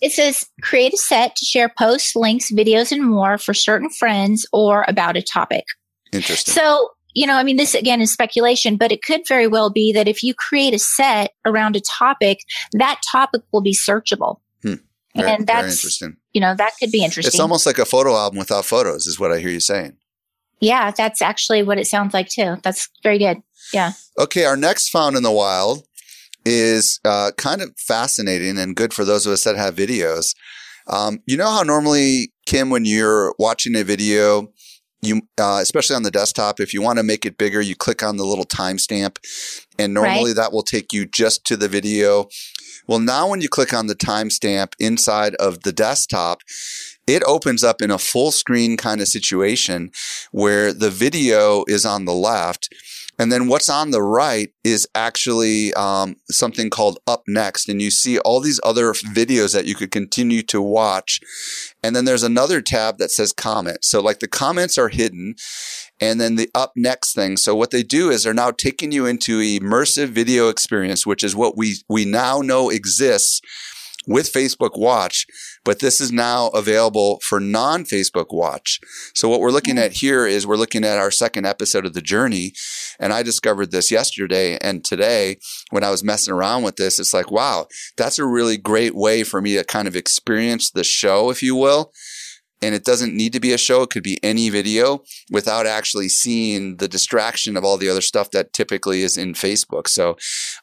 It says create a set to share posts, links, videos, and more for certain friends or about a topic. Interesting. So, you know, I mean, this again is speculation, but it could very well be that if you create a set around a topic, that topic will be searchable. Very, and very that's, interesting. you know, that could be interesting. It's almost like a photo album without photos, is what I hear you saying. yeah, that's actually what it sounds like too. That's very good. Yeah. Okay, our next found in the wild is uh, kind of fascinating and good for those of us that have videos. Um, you know how normally, Kim, when you're watching a video, you uh, especially on the desktop, if you want to make it bigger, you click on the little timestamp, and normally that will take you just to the video. Well, now when you click on the timestamp inside of the desktop, it opens up in a full screen kind of situation where the video is on the left And then what's on the right is actually um, something called Up Next. And you see all these other videos that you could continue to watch. And then there's another tab that says comment. So like the comments are hidden and then the up next thing. So what they do is they're now taking you into immersive video experience, which is what we, we now know exists with Facebook Watch, but this is now available for non Facebook Watch. So what we're looking hmm. at here is we're looking at our second episode of the journey. And I discovered this yesterday and today when I was messing around with this, it's like, wow, that's a really great way for me to kind of experience the show, if you will and it doesn't need to be a show. It could be any video without actually seeing the distraction of all the other stuff that typically is in Facebook. So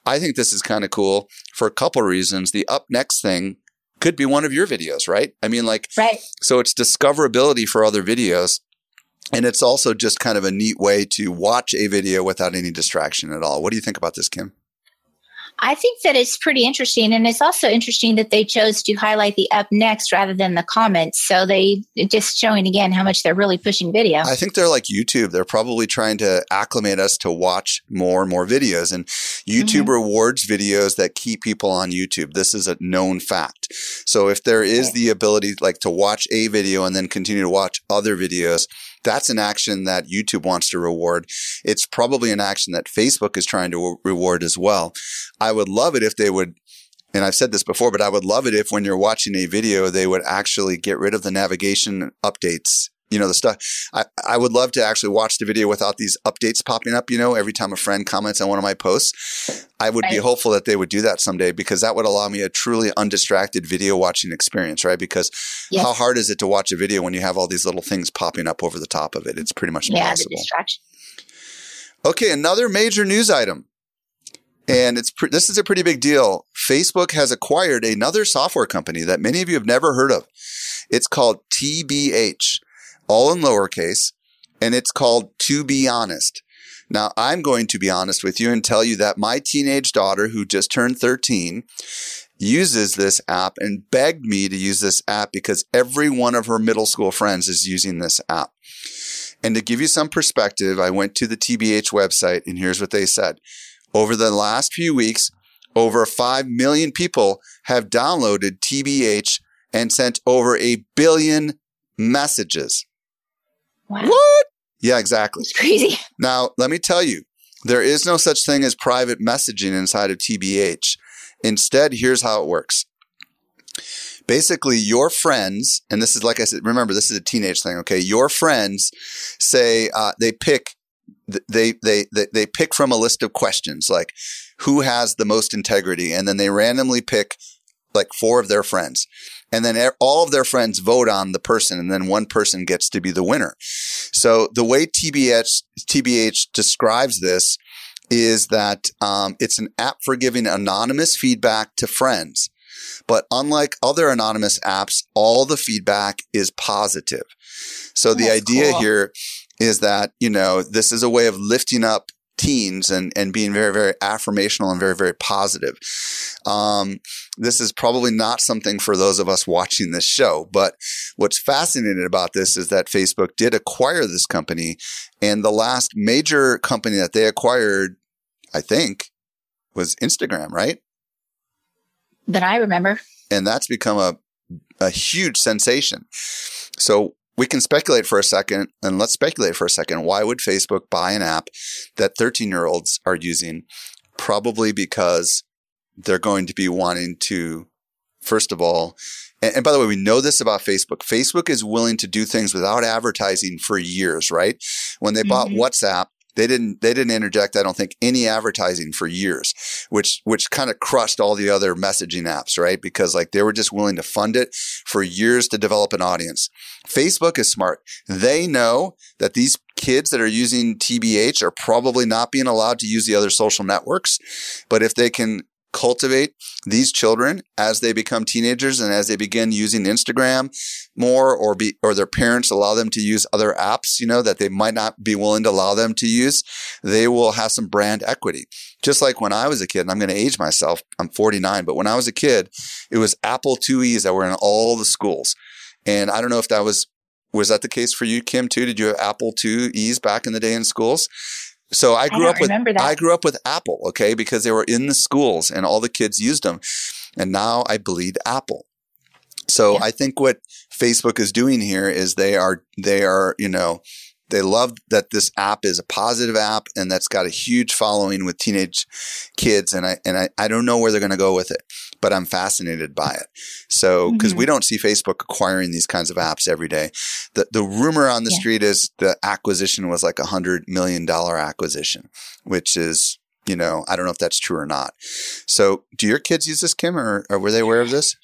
I think this is kind of cool for a couple of reasons. The up next thing could be one of your videos, right? I mean, like, right. so it's discoverability for other videos. And it's also just kind of a neat way to watch a video without any distraction at all. What do you think about this, Kim? I think that it's pretty interesting. And it's also interesting that they chose to highlight the up next rather than the comments. So they just showing again how much they're really pushing video. I think they're like YouTube. They're probably trying to acclimate us to watch more and more videos. And YouTube mm-hmm. rewards videos that keep people on YouTube. This is a known fact. So if there is the ability like to watch a video and then continue to watch other videos, that's an action that YouTube wants to reward. It's probably an action that Facebook is trying to reward as well. I would love it if they would and I've said this before, but I would love it if when you're watching a video, they would actually get rid of the navigation updates you know, the stuff. I, I would love to actually watch the video without these updates popping up, you know, every time a friend comments on one of my posts. I would right. be hopeful that they would do that someday because that would allow me a truly undistracted video watching experience, right? Because yes. how hard is it to watch a video when you have all these little things popping up over the top of it? It's pretty much impossible. Yeah, distraction. Okay, another major news item. And it's pre- this is a pretty big deal. Facebook has acquired another software company that many of you have never heard of. It's called TBH all in lowercase, and it's called To Be Honest. Now, I'm going to be honest with you and tell you that my teenage daughter, who just turned 13, uses this app and begged me to use this app because every one of her middle school friends is using this app. And to give you some perspective, I went to the TBH website and here's what they said. Over the last few weeks, over 5 million people have downloaded TBH and sent over a billion messages. Wow. What? Yeah, exactly. It's crazy. Now, let me tell you, there is no such thing as private messaging inside of TBH. Instead, here's how it works. Basically, your friends, and this is like I said, remember, this is a teenage thing, okay? Your friends say uh, they pick they, they they they pick from a list of questions like who has the most integrity and then they randomly pick like four of their friends and then all of their friends vote on the person and then one person gets to be the winner. So the way TBH, TBH describes this is that um, it's an app for giving anonymous feedback to friends. But unlike other anonymous apps, all the feedback is positive. So the idea cool. here is that, you know, this is a way of lifting up teens and, and being very, very affirmational and very, very positive. Um, this is probably not something for those of us watching this show, but what's fascinating about this is that Facebook did acquire this company and the last major company that they acquired, I think, was Instagram, right? That I remember. And that's become a, a huge sensation. So we can speculate for a second, and let's speculate for a second. Why would Facebook buy an app that 13 year olds are using? Probably because they're going to be wanting to, first of all, and, and, by the way, we know this about Facebook. Facebook is willing to do things without advertising for years, right? When they mm-hmm. bought WhatsApp, they didn't they didn't interject, I don't think, any advertising for years, which which kind of crushed all the other messaging apps, right? Because like they were just willing to fund it for years to develop an audience. Facebook is smart. They know that these kids that are using TBH are probably not being allowed to use the other social networks. But if they can cultivate these children as they become teenagers and as they begin using Instagram more or be or their parents allow them to use other apps, you know, that they might not be willing to allow them to use, they will have some brand equity. Just like when I was a kid, and I'm going to age myself, I'm 49, but when I was a kid, it was Apple IIe's that were in all the schools. And I don't know if that was was that the case for you, Kim, too? Did you have Apple IIe's back in the day in schools? So I grew don't up with. I grew up with Apple, okay, because they were in the schools and all the kids used them. And now I bleed Apple. So Yeah. I think what Facebook is doing here is they are they are, you know, they love that this app is a positive app and that's got a huge following with teenage kids and I and I, I don't know where they're gonna go with it, but I'm fascinated by it. So because Mhm. we don't see Facebook acquiring these kinds of apps every day. The the rumor on the Yeah. street is the acquisition was like a hundred million dollar acquisition, which is you know, I don't know if that's true or not. So, do your kids use this, Kim, or, or were they aware of this?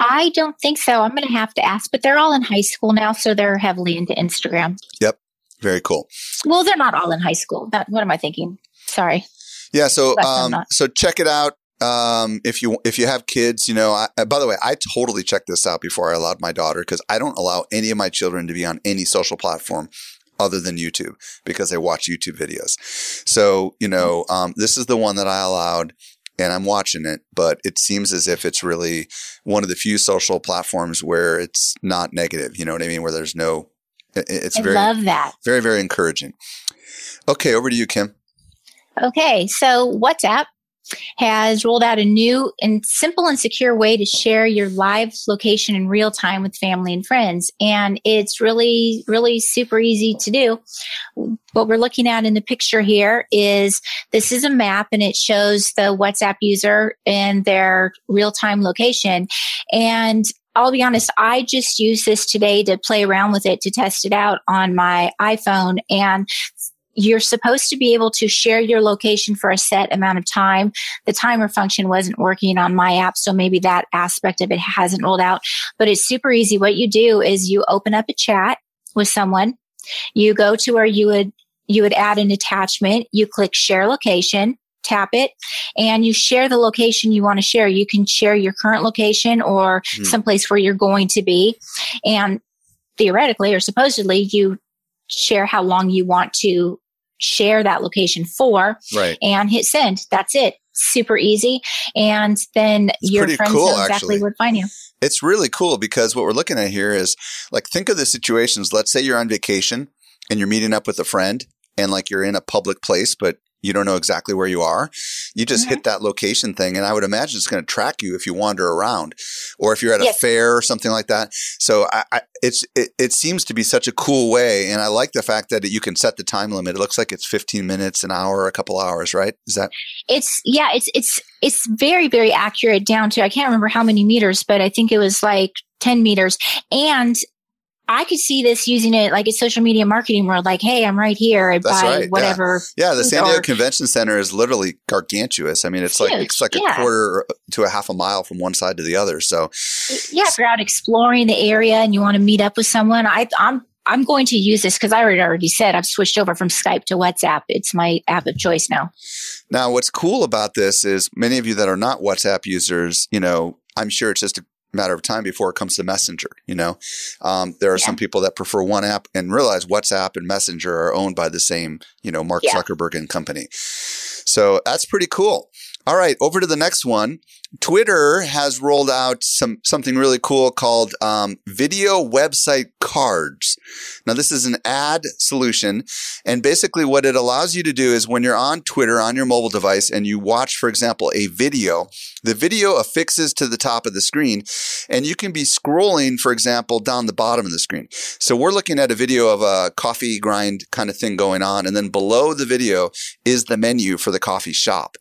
I don't think so. I'm going to have to ask, but they're all in high school now, so they're heavily into Instagram. Yep. Very cool. Well, they're not all in high school. That, what am I thinking? Sorry. Yeah. So, um, so check it out. Um, if you if you have kids, you know. I, by the way, I totally checked this out before I allowed my daughter because I don't allow any of my children to be on any social platform other than YouTube because they watch YouTube videos. So, you know, um, this is the one that I allowed. And I'm watching it, but it seems as if it's really one of the few social platforms where it's not negative. You know what I mean? Where there's no, it- it's I very, love that. very, very encouraging. Okay, over to you, Kim. Okay, so WhatsApp has rolled out a new and simple and secure way to share your live location in real time with family and friends. And it's really, really super easy to do. What we're looking at in the picture here is this is a map and it shows the WhatsApp user and their real time location. And I'll be honest, I just used this today to play around with it to test it out on my iPhone. And you're supposed to be able to share your location for a set amount of time. The timer function wasn't working on my app, so maybe that aspect of it hasn't rolled out. But it's super easy. What you do is you open up a chat with someone. You go to where you would you would add an attachment. You click share location, tap it, and you share the location you want to share. You can share your current location or Hmm. someplace where you're going to be. And theoretically or supposedly, you share how long you want to share that location for Right. and hit send. That's it. Super easy. And then It's your friends cool, know exactly where to find you. It's really cool because what we're looking at here is like think of the situations. Let's say you're on vacation and you're meeting up with a friend and like you're in a public place, but you don't know exactly where you are. You just Mhm. hit that location thing, and I would imagine it's going to track you if you wander around, or if you're at a fair or something like that. So I, I, it's it, it seems to be such a cool way, and I like the fact that you can set the time limit. It looks like it's 15 minutes, an hour, a couple hours, right? Is that It's yeah, it's it's it's very, very accurate down to I can't remember how many meters, but I think it was like 10 meters. And I could see this using it like a social media marketing world, like, hey, I'm right here That's by right, whatever. Yeah, the San Or- Diego Convention Center is literally gargantuous. I mean, it's like it's like a quarter to a half a mile from one side to the other. So Yeah, if you're out exploring the area and you want to meet up with someone, I, I'm I'm going to use this because I already already said I've switched over from Skype to WhatsApp. It's my app of choice now. now, what's cool about this is many of you that are not WhatsApp users, you know, I'm sure it's just a matter of time before it comes to Messenger. You know, um, there are some people that prefer one app and realize WhatsApp and Messenger are owned by the same, you know, Mark Yeah. Zuckerberg and company. So that's pretty cool. All right, over to the next one. Twitter has rolled out some something really cool called um, video website cards. Now, this is an ad solution, and basically, what it allows you to do is when you're on Twitter on your mobile device and you watch, for example, a video, the video affixes to the top of the screen, and you can be scrolling, for example, down the bottom of the screen. So we're looking at a video of a coffee grind kind of thing going on, and then below the video is the menu for the coffee shop.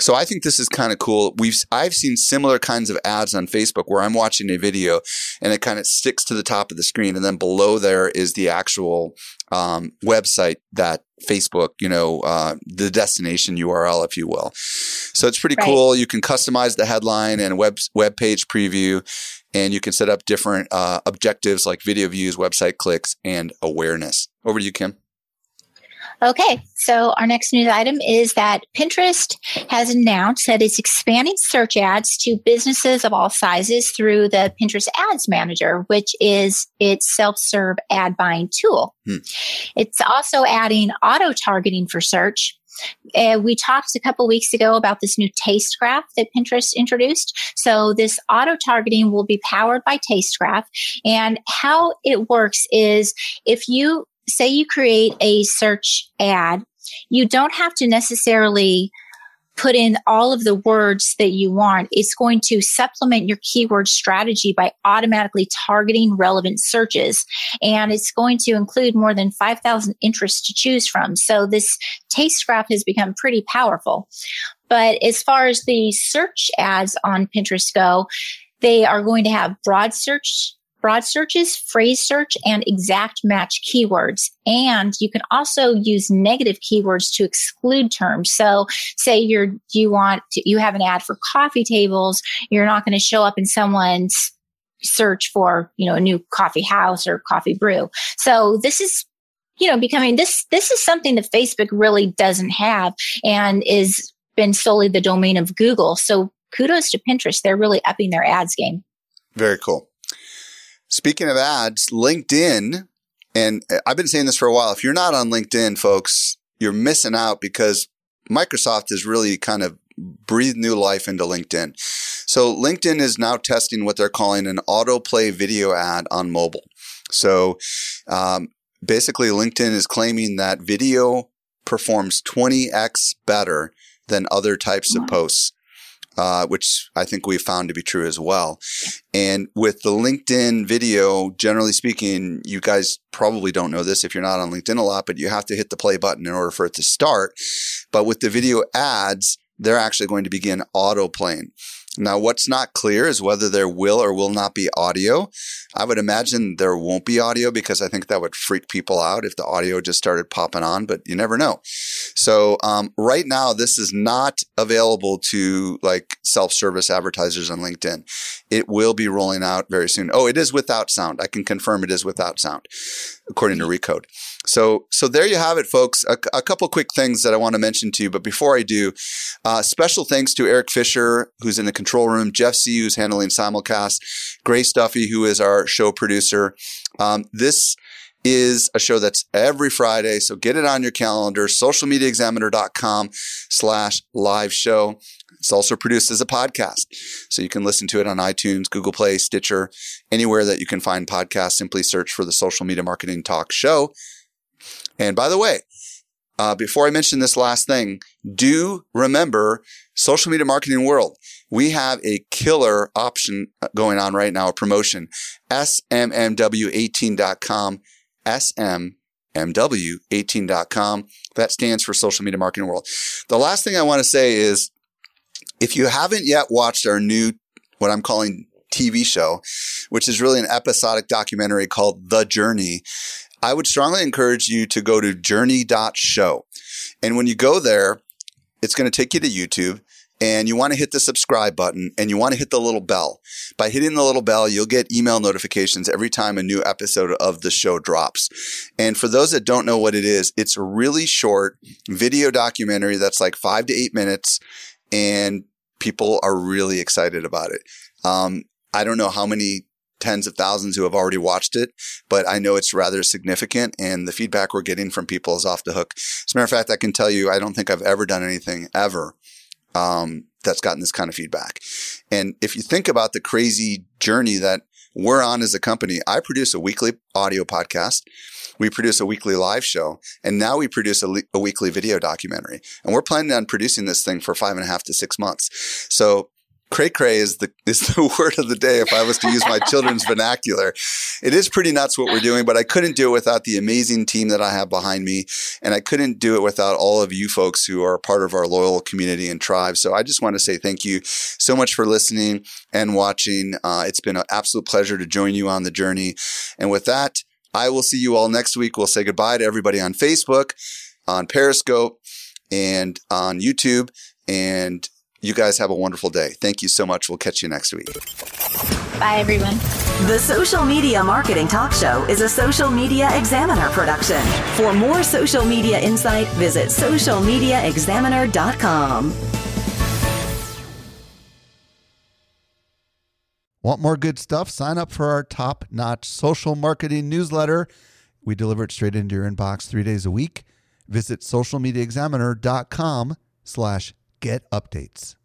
So I think this is kind of cool. We've I've seen similar kinds of ads on Facebook where I'm watching a video and it kind of sticks to the top of the screen, and then below there is the actual um, website that Facebook, you know, uh, the destination URL, if you will. So it's pretty Right. cool. You can customize the headline and web web page preview, and you can set up different uh, objectives like video views, website clicks, and awareness. Over to you, Kim. Okay, so our next news item is that Pinterest has announced that it's expanding search ads to businesses of all sizes through the Pinterest Ads Manager, which is its self serve ad buying tool. Hmm. It's also adding auto targeting for search. Uh, we talked a couple weeks ago about this new taste graph that Pinterest introduced. So this auto targeting will be powered by taste graph. And how it works is if you say you create a search ad you don't have to necessarily put in all of the words that you want. It's going to supplement your keyword strategy by automatically targeting relevant searches. And it's going to include more than 5,000 interests to choose from. So this taste graph has become pretty powerful. But as far as the search ads on Pinterest go, they are going to have broad search broad searches, phrase search, and exact match keywords. And you can also use negative keywords to exclude terms. So say you're, you want, to, you have an ad for coffee tables. You're not going to show up in someone's search for, you know, a new coffee house or coffee brew. So this is you know becoming this this is something that facebook really doesn't have and is been solely the domain of google so kudos to pinterest they're really upping their ads game very cool Speaking of ads, LinkedIn, and I've been saying this for a while. If you're not on LinkedIn, folks, you're missing out because Microsoft has really kind of breathed new life into LinkedIn. So LinkedIn is now testing what they're calling an autoplay video ad on mobile. So um, basically, LinkedIn is claiming that video performs 20x better than other types of posts uh, which I think we found to be true as well. And with the LinkedIn video, generally speaking, you guys probably don't know this if you're not on LinkedIn a lot, but you have to hit the play button in order for it to start. But with the video ads, they're actually going to begin auto playing. Now, what's not clear is whether there will or will not be audio. I would imagine there won't be audio because I think that would freak people out if the audio just started popping on, but you never know. So, um, right now, this is not available to like self service advertisers on LinkedIn. It will be rolling out very soon. Oh, it is without sound. I can confirm it is without sound, according to Recode. So, so there you have it, folks. A, a couple quick things that I want to mention to you, but before I do, uh, special thanks to Eric Fisher, who's in the control room, Jeff Sieh, who's handling simulcast, Grace Duffy, who is our show producer. Um, this is a show that's every Friday. So get it on your calendar, socialmediaexaminer.com slash live show. It's also produced as a podcast. So you can listen to it on iTunes, Google Play, Stitcher, anywhere that you can find podcasts. Simply search for the Social Media Marketing Talk Show. And by the way, uh, before I mention this last thing, do remember social media marketing world. We have a killer option going on right now, a promotion, smmw18.com, smmw18.com. That stands for social media marketing world. The last thing I want to say is if you haven't yet watched our new, what I'm calling TV show, which is really an episodic documentary called The Journey, I would strongly encourage you to go to journey.show. And when you go there, it's going to take you to YouTube and you want to hit the subscribe button and you want to hit the little bell. By hitting the little bell, you'll get email notifications every time a new episode of the show drops. And for those that don't know what it is, it's a really short video documentary that's like five to eight minutes and people are really excited about it. Um, I don't know how many tens of thousands who have already watched it, but I know it's rather significant and the feedback we're getting from people is off the hook. As a matter of fact, I can tell you, I don't think I've ever done anything ever um, that's gotten this kind of feedback. And if you think about the crazy journey that we're on as a company, I produce a weekly audio podcast. We produce a weekly live show, and now we produce a, le- a, weekly video documentary. And we're planning on producing this thing for five and a half to six months. So cray cray is the is the word of the day if I was to use my children's vernacular. It is pretty nuts what we're doing, but I couldn't do it without the amazing team that I have behind me, and I couldn't do it without all of you folks who are part of our loyal community and tribe. So I just want to say thank you so much for listening and watching. Uh, it's been an absolute pleasure to join you on the journey, and with that, I will see you all next week. We'll say goodbye to everybody on Facebook, on Periscope, and on YouTube, and you guys have a wonderful day. Thank you so much. We'll catch you next week. Bye, everyone. The Social Media Marketing Talk Show is a Social Media Examiner production. For more social media insight, visit socialmediaexaminer.com. Want more good stuff? Sign up for our top notch social marketing newsletter. We deliver it straight into your inbox three days a week. Visit socialmediaexaminer.com slash get updates.